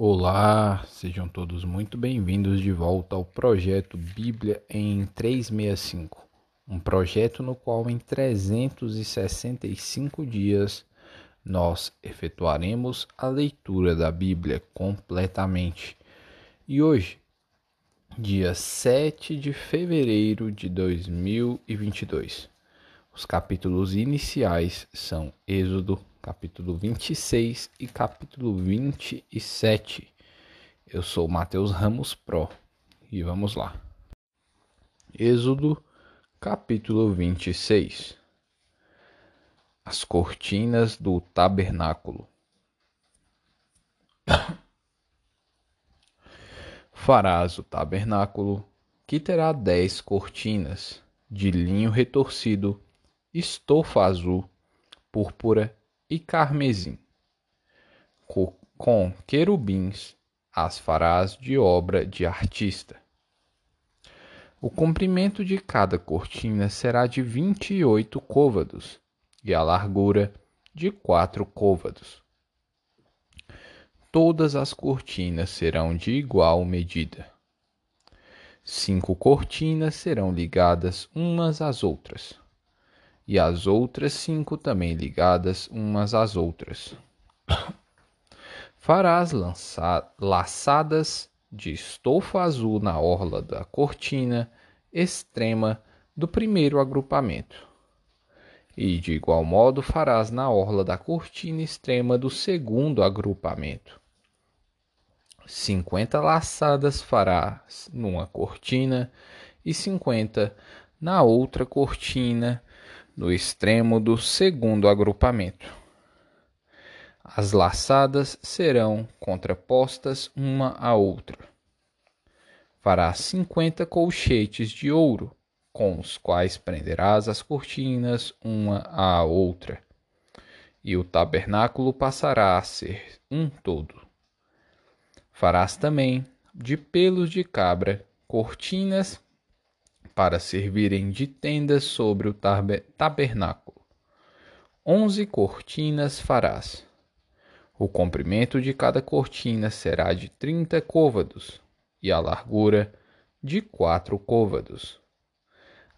Olá, sejam todos muito bem-vindos de volta ao projeto Bíblia em 365, um projeto no qual em 365 dias nós efetuaremos a leitura da Bíblia completamente. E hoje, dia 7 de fevereiro de 2022, os capítulos iniciais são Êxodo, capítulo 26 e capítulo 27. Eu sou Mateus Ramos Pro e vamos lá. Êxodo, capítulo 26. As cortinas do tabernáculo. Farás o tabernáculo, que terá dez cortinas, de linho retorcido, estofa azul, púrpura e carmesim. Com querubins as farás de obra de artista. O comprimento de cada cortina será de vinte e oito côvados, e a largura de quatro côvados. Todas as cortinas serão de igual medida. Cinco cortinas serão ligadas umas às outras e as outras cinco também ligadas umas às outras. Farás laçadas de estofa azul na orla da cortina extrema do primeiro agrupamento. E de igual modo farás na orla da cortina extrema do segundo agrupamento. Cinquenta laçadas farás numa cortina e cinquenta na outra cortina no extremo do segundo agrupamento. As laçadas serão contrapostas uma à outra. Farás cinquenta colchetes de ouro, com os quais prenderás as cortinas uma à outra, e o tabernáculo passará a ser um todo. Farás também de pelos de cabra cortinas para servirem de tendas sobre o tabernáculo. Onze cortinas farás. O comprimento de cada cortina será de trinta côvados, e a largura de quatro côvados.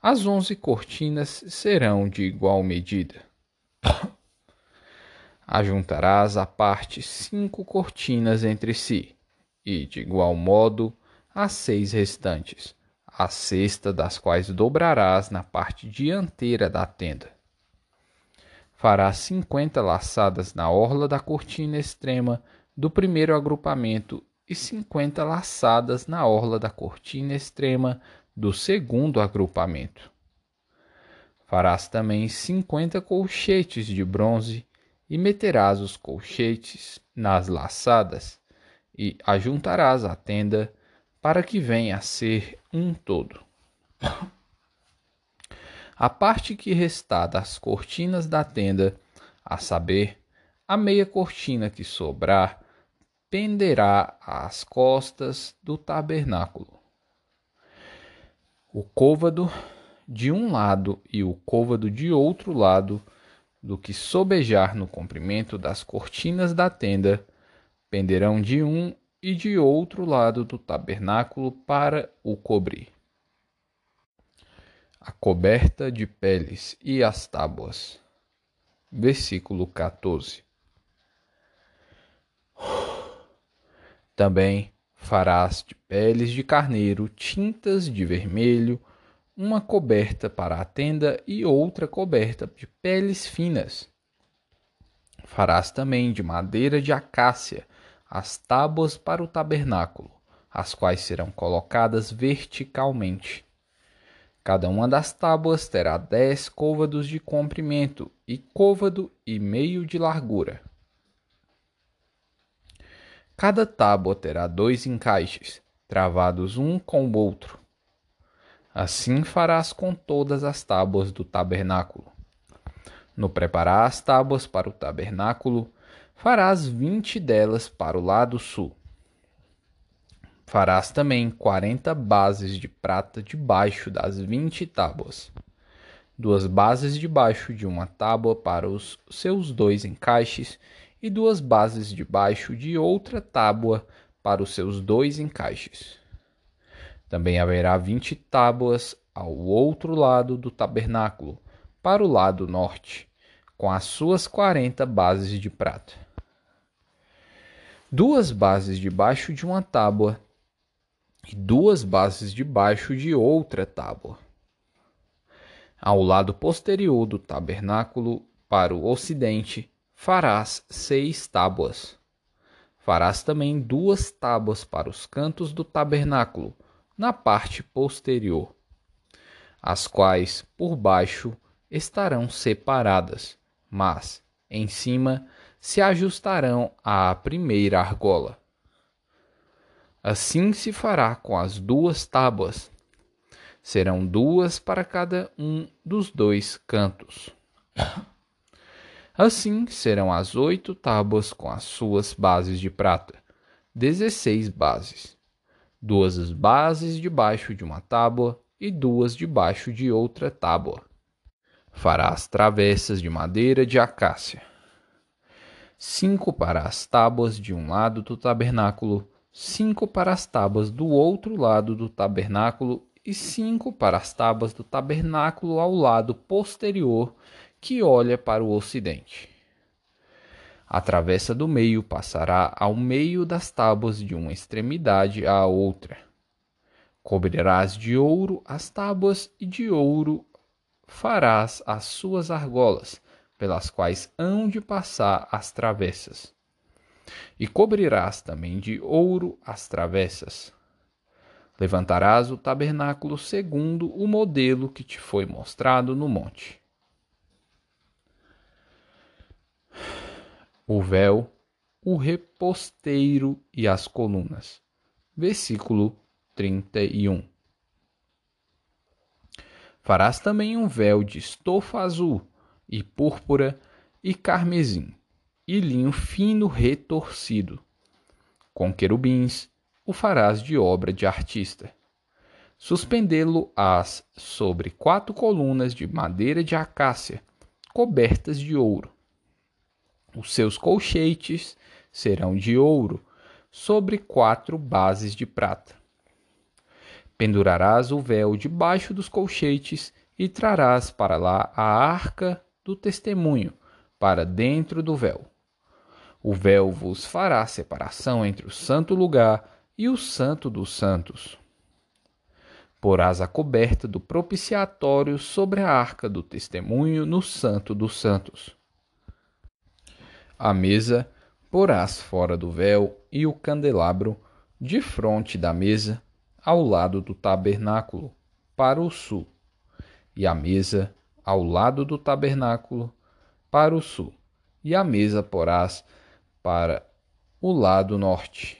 As onze cortinas serão de igual medida. Ajuntarás à parte cinco cortinas entre si, e de igual modo as seis restantes a cesta das quais dobrarás na parte dianteira da tenda. Farás cinquenta laçadas na orla da cortina extrema do primeiro agrupamento e cinquenta laçadas na orla da cortina extrema do segundo agrupamento. Farás também cinquenta colchetes de bronze e meterás os colchetes nas laçadas e ajuntarás a tenda para que venha a ser um todo. A parte que restar das cortinas da tenda, a saber, a meia cortina que sobrar, penderá às costas do tabernáculo. O côvado de um lado e o côvado de outro lado do que sobejar no comprimento das cortinas da tenda penderão de um e de outro lado do tabernáculo para o cobrir. A coberta de peles e as tábuas. Versículo 14. Também farás de peles de carneiro tintas de vermelho, uma coberta para a tenda e outra coberta de peles finas. Farás também de madeira de acácia as tábuas para o tabernáculo, as quais serão colocadas verticalmente. Cada uma das tábuas terá dez côvados de comprimento e côvado e meio de largura. Cada tábua terá dois encaixes, travados um com o outro. Assim farás com todas as tábuas do tabernáculo. No preparar as tábuas para o tabernáculo, farás vinte delas para o lado sul. Farás também quarenta bases de prata debaixo das vinte tábuas, duas bases debaixo de uma tábua para os seus dois encaixes, e duas bases de baixo de outra tábua para os seus dois encaixes. Também haverá vinte tábuas ao outro lado do tabernáculo, para o lado norte, com as suas quarenta bases de prata. Duas bases debaixo de uma tábua e duas bases debaixo de outra tábua. Ao lado posterior do tabernáculo, para o ocidente, farás seis tábuas. Farás também duas tábuas para os cantos do tabernáculo, na parte posterior, as quais por baixo estarão separadas, mas em cima se ajustarão à primeira argola. Assim se fará com as duas tábuas. Serão duas para cada um dos dois cantos. Assim serão as oito tábuas com as suas bases de prata, dezesseis bases, duas bases debaixo de uma tábua e duas debaixo de outra tábua. Farás travessas de madeira de acácia, cinco para as tábuas de um lado do tabernáculo, cinco para as tábuas do outro lado do tabernáculo e cinco para as tábuas do tabernáculo ao lado posterior que olha para o ocidente. A travessa do meio passará ao meio das tábuas de uma extremidade à outra. Cobrirás de ouro as tábuas e de ouro farás as suas argolas, pelas quais hão de passar as travessas. E cobrirás também de ouro as travessas. Levantarás o tabernáculo segundo o modelo que te foi mostrado no monte. o véu, o reposteiro e as colunas. Versículo 31. Farás também um véu de estofa azul e púrpura e carmesim, e linho fino retorcido. Com querubins o farás de obra de artista. Suspendê-lo-ás sobre quatro colunas de madeira de acácia, cobertas de ouro os seus colchetes serão de ouro, sobre quatro bases de prata. Pendurarás o véu debaixo dos colchetes e trarás para lá a arca do testemunho, para dentro do véu. O véu vos fará separação entre o santo lugar e o santo dos santos. Porás a coberta do propiciatório sobre a arca do testemunho no santo dos santos a mesa porás fora do véu e o candelabro de fronte da mesa, ao lado do tabernáculo, para o sul, e a mesa ao lado do tabernáculo, para o sul, e a mesa porás para o lado norte.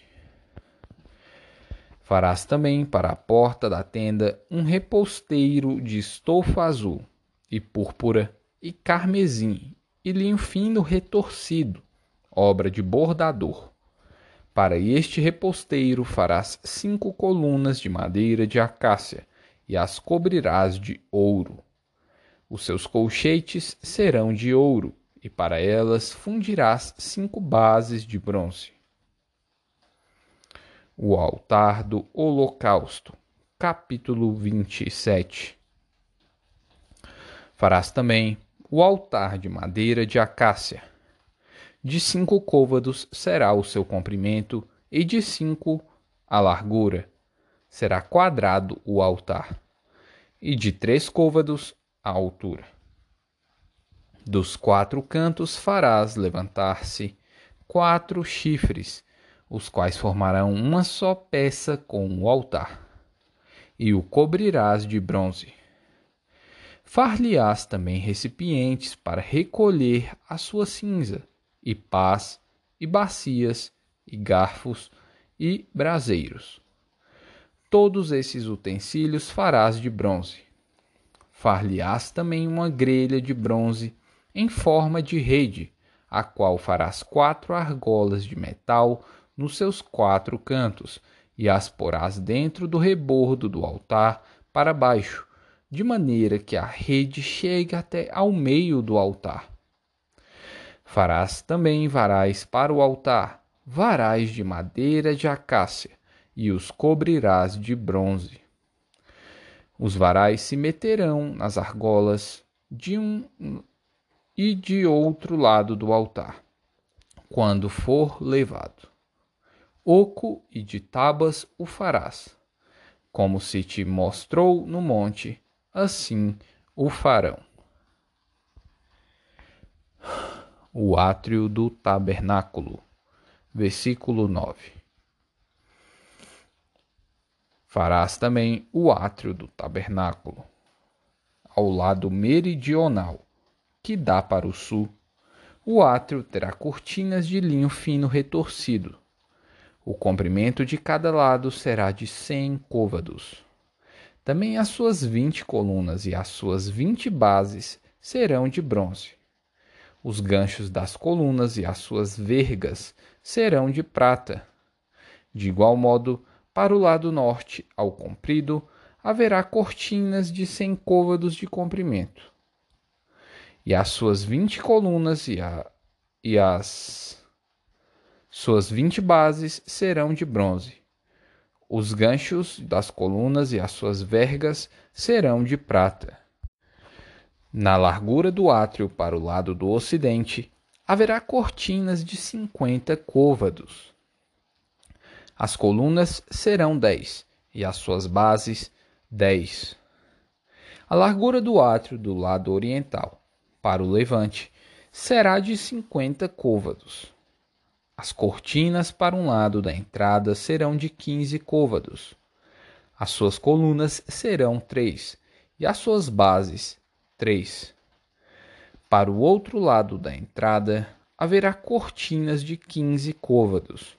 Farás também para a porta da tenda um reposteiro de estofa azul, e púrpura, e carmesim, e linho fino retorcido, obra de bordador. Para este reposteiro farás cinco colunas de madeira de acácia e as cobrirás de ouro. Os seus colchetes serão de ouro, e para elas fundirás cinco bases de bronze. O altar do holocausto, capítulo 27. Farás também o altar de madeira de acácia. De cinco côvados será o seu comprimento, e de cinco a largura. Será quadrado o altar, e de três côvados a altura. Dos quatro cantos farás levantar-se quatro chifres, os quais formarão uma só peça com o altar, e o cobrirás de bronze. Far-lhe-ás também recipientes para recolher a sua cinza, e pás, e bacias, e garfos, e braseiros. Todos esses utensílios farás de bronze. Far-lhe-ás também uma grelha de bronze em forma de rede, a qual farás quatro argolas de metal nos seus quatro cantos, e as porás dentro do rebordo do altar para baixo, de maneira que a rede chegue até ao meio do altar. Farás também varais para o altar, varais de madeira de acácia, e os cobrirás de bronze. Os varais se meterão nas argolas de um e de outro lado do altar, quando for levado. Oco e de tabas o farás, como se te mostrou no monte, assim o farão. o átrio do tabernáculo. Versículo 9. Farás também o átrio do tabernáculo, ao lado meridional, que dá para o sul. O átrio terá cortinas de linho fino retorcido. O comprimento de cada lado será de cem côvados. Também as suas vinte colunas e as suas vinte bases serão de bronze. Os ganchos das colunas e as suas vergas serão de prata. De igual modo, para o lado norte, ao comprido, haverá cortinas de cem côvados de comprimento. E as suas vinte colunas e, a, e as suas vinte bases serão de bronze. Os ganchos das colunas e as suas vergas serão de prata. Na largura do átrio para o lado do ocidente, haverá cortinas de cinquenta côvados. As colunas serão dez, e as suas bases dez. A largura do átrio do lado oriental, para o levante, será de cinquenta côvados. As cortinas para um lado da entrada serão de quinze côvados. As suas colunas serão três, e as suas bases 3. Para o outro lado da entrada haverá cortinas de 15 côvados.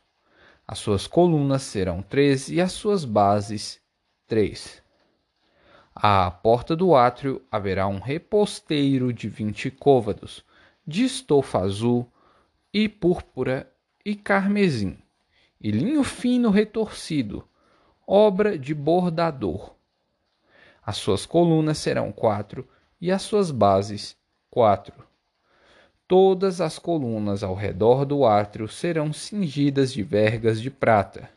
As suas colunas serão três e as suas bases três. À porta do átrio haverá um reposteiro de vinte côvados, de estofa azul e púrpura e carmesim, e linho fino retorcido, obra de bordador. As suas colunas serão quatro e as suas bases, quatro. Todas as colunas ao redor do átrio serão cingidas de vergas de prata.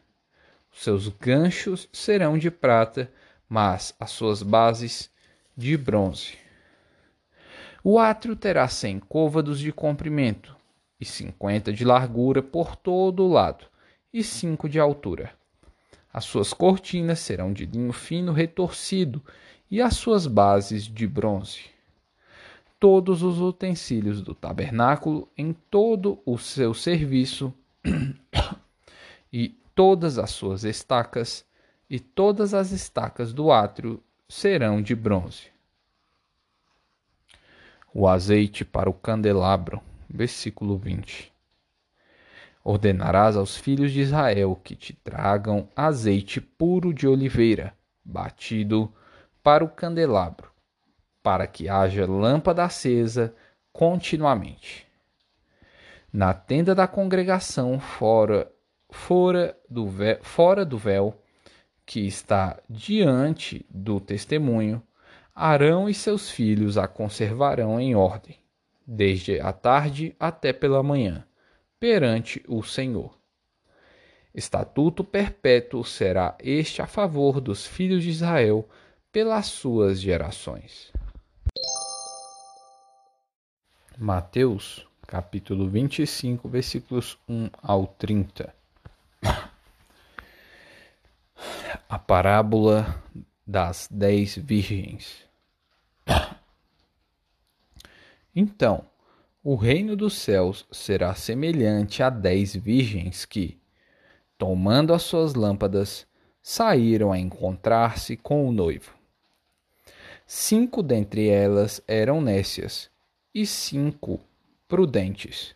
Seus ganchos serão de prata, mas as suas bases de bronze. O átrio terá cem côvados de comprimento e cinquenta de largura por todo o lado, e cinco de altura. As suas cortinas serão de linho fino retorcido e as suas bases de bronze. Todos os utensílios do tabernáculo em todo o seu serviço e todas as suas estacas e todas as estacas do átrio serão de bronze. O azeite para o candelabro, versículo 20. Ordenarás aos filhos de Israel que te tragam azeite puro de oliveira, batido para o candelabro, para que haja lâmpada acesa continuamente. Na tenda da congregação, fora, fora, do, véu, fora do véu, que está diante do testemunho, Arão e seus filhos a conservarão em ordem, desde a tarde até pela manhã, perante o Senhor. Estatuto perpétuo será este a favor dos filhos de Israel pelas suas gerações. Mateus, capítulo 25, versículos 1 ao 30. A parábola das dez virgens. Então, o reino dos céus será semelhante a dez virgens que, tomando as suas lâmpadas, saíram a encontrar-se com o noivo. Cinco dentre elas eram nécias e cinco prudentes.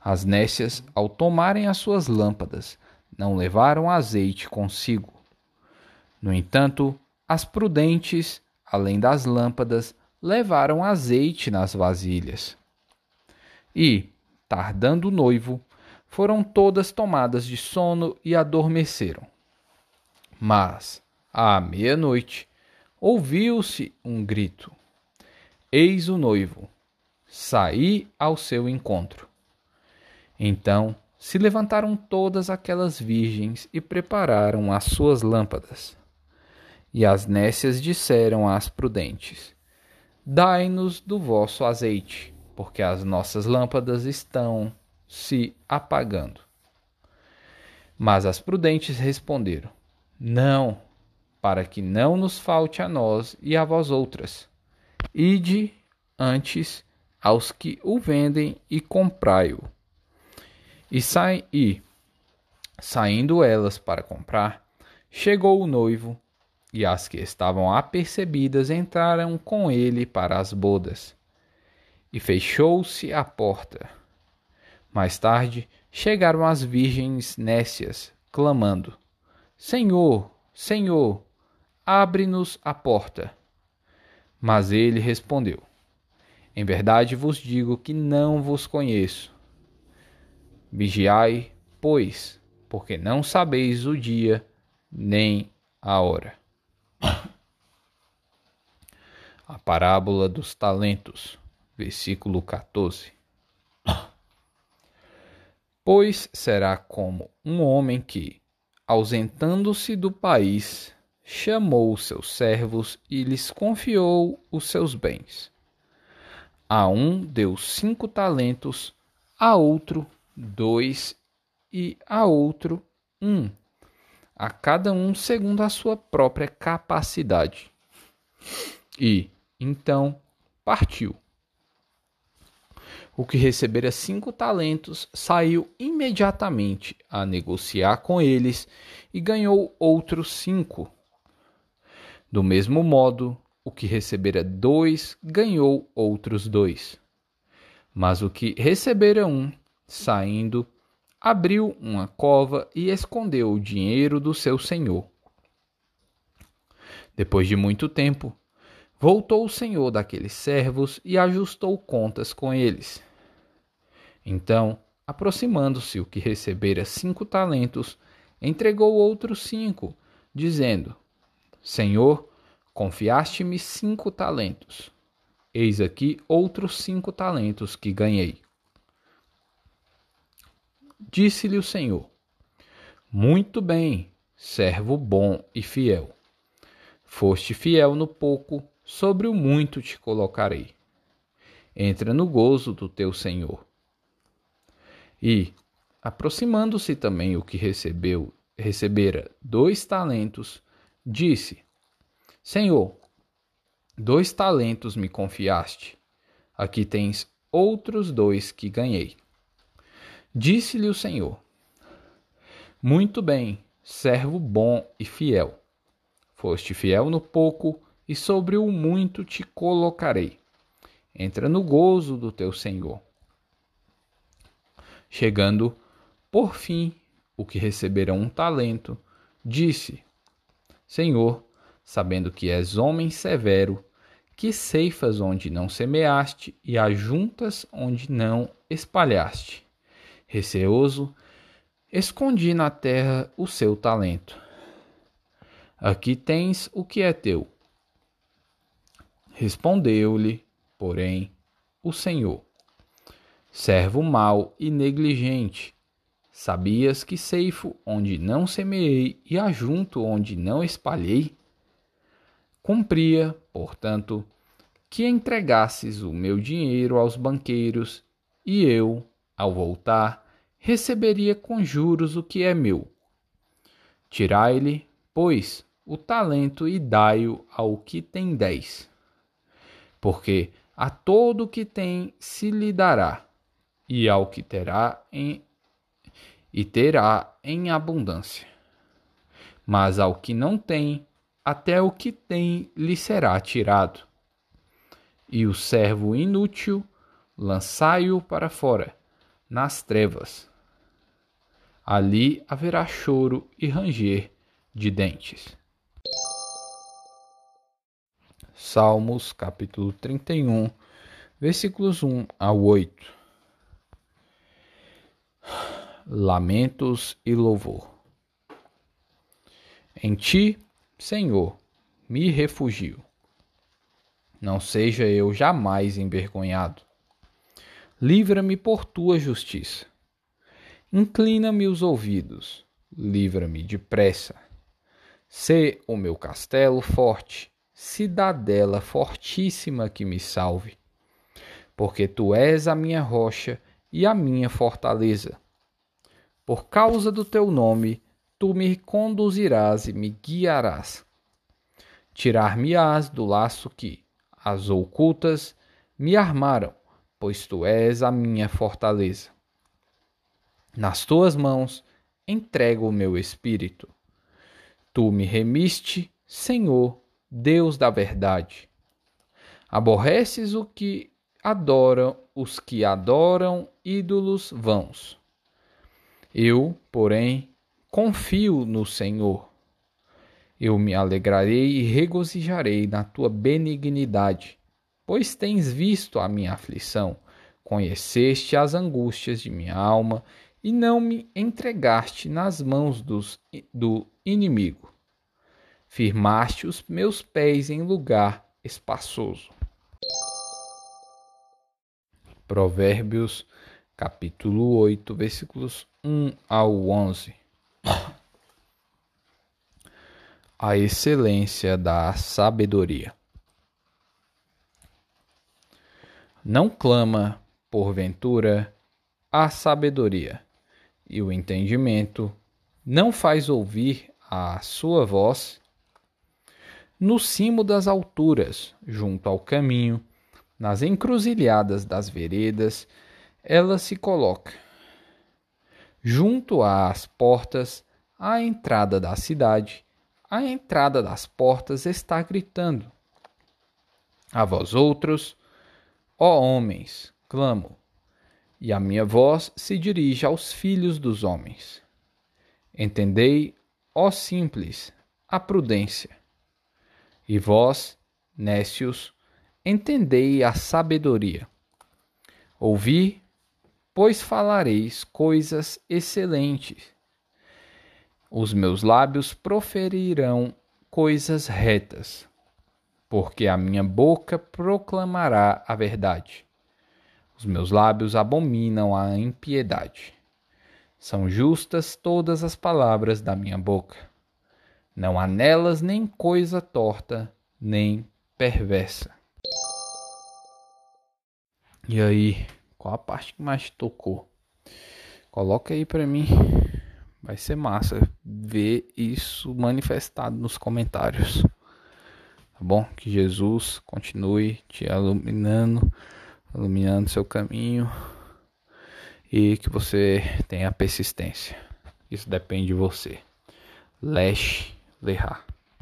As nécias, ao tomarem as suas lâmpadas, não levaram azeite consigo. No entanto, as prudentes, além das lâmpadas, levaram azeite nas vasilhas. E, tardando o noivo, foram todas tomadas de sono e adormeceram. Mas, à meia-noite, ouviu-se um grito: Eis o noivo, saí ao seu encontro. Então se levantaram todas aquelas virgens e prepararam as suas lâmpadas. E as nécias disseram às prudentes: Dai-nos do vosso azeite, porque as nossas lâmpadas estão se apagando. Mas as prudentes responderam: Não, para que não nos falte a nós e a vós outras. Ide antes aos que o vendem e comprai-o. E, sai, e, saindo elas para comprar, chegou o noivo, e as que estavam apercebidas entraram com ele para as bodas. E fechou-se a porta. Mais tarde chegaram as virgens nécias, clamando: Senhor, Senhor, abre-nos a porta. Mas ele respondeu: Em verdade vos digo que não vos conheço. Vigiai, pois, porque não sabeis o dia nem a hora. A parábola dos talentos, versículo 14. Pois será como um homem que, ausentando-se do país, chamou seus servos e lhes confiou os seus bens. A um deu cinco talentos, a outro dois e a outro um, a cada um segundo a sua própria capacidade. E então partiu. O que recebera cinco talentos saiu imediatamente a negociar com eles e ganhou outros cinco. Do mesmo modo, o que recebera dois ganhou outros dois. Mas o que recebera um, saindo, abriu uma cova e escondeu o dinheiro do seu senhor. Depois de muito tempo, voltou o senhor daqueles servos e ajustou contas com eles. Então, aproximando-se o que recebera cinco talentos, entregou outros cinco, dizendo: Senhor, confiaste-me cinco talentos. Eis aqui outros cinco talentos que ganhei. Disse-lhe o Senhor: Muito bem, servo bom e fiel. Foste fiel no pouco, sobre o muito te colocarei. Entra no gozo do teu Senhor. E, aproximando-se também o que recebeu, recebera dois talentos, disse: Senhor, dois talentos me confiaste. Aqui tens outros dois que ganhei. Disse-lhe o Senhor: Muito bem, servo bom e fiel. Foste fiel no pouco, e sobre o muito te colocarei. Entra no gozo do teu Senhor. Chegando, por fim, o que recebera um talento, disse: Senhor, sabendo que és homem severo, que ceifas onde não semeaste e ajuntas onde não espalhaste. Receoso, escondi na terra o seu talento. Aqui tens o que é teu. Respondeu-lhe, porém, o Senhor: Servo mau e negligente, sabias que ceifo onde não semeei e ajunto onde não espalhei? Cumpria, portanto, que entregasses o meu dinheiro aos banqueiros, e eu, ao voltar, receberia com juros o que é meu. Tirai-lhe, pois, o talento e dai-o ao que tem dez. Porque a todo que tem se lhe dará, e ao que terá em e terá em abundância. Mas ao que não tem, até o que tem lhe será tirado. E o servo inútil, lançai-o para fora, nas trevas. Ali haverá choro e ranger de dentes. Salmos capítulo 31, versículos 1 a 8. Lamentos e louvor. Em ti Senhor, me refugio. Não seja eu jamais envergonhado. livra-me por tua justiça. Inclina-me os ouvidos, livra-me depressa. Sê o meu castelo forte, cidadela fortíssima que me salve. Porque tu és a minha rocha e a minha fortaleza. Por causa do teu nome, tu me conduzirás e me guiarás. Tirar-me-ás do laço que as ocultas me armaram, pois tu és a minha fortaleza. Nas tuas mãos entrego o meu espírito. Tu me remiste, Senhor, Deus da verdade. Aborreces o que adoram os que adoram ídolos vãos. Eu, porém, confio no Senhor. Eu me alegrarei e regozijarei na tua benignidade, pois tens visto a minha aflição, conheceste as angústias de minha alma e não me entregaste nas mãos dos, do inimigo. Firmaste os meus pés em lugar espaçoso. Provérbios, capítulo 8, versículos 1 ao 11. A excelência da sabedoria. Não clama, porventura, a sabedoria e o entendimento não faz ouvir a sua voz? No cimo das alturas, junto ao caminho, nas encruzilhadas das veredas, ela se coloca. Junto às portas, à entrada da cidade, a entrada das portas está gritando. A vós outros, ó homens, clamo, e a minha voz se dirige aos filhos dos homens. Entendei, ó simples, a prudência. E vós, nécios, entendei a sabedoria. Ouvi, pois falareis coisas excelentes. Os meus lábios proferirão coisas retas, porque a minha boca proclamará a verdade os meus lábios abominam a impiedade. São justas todas as palavras da minha boca. Não há nelas nem coisa torta, nem perversa. E aí, qual a parte que mais tocou? Coloca aí para mim. Vai ser massa ver isso manifestado nos comentários. Tá bom? Que Jesus continue te iluminando iluminando seu caminho e que você tenha persistência. Isso depende de você. Lesh Lehar.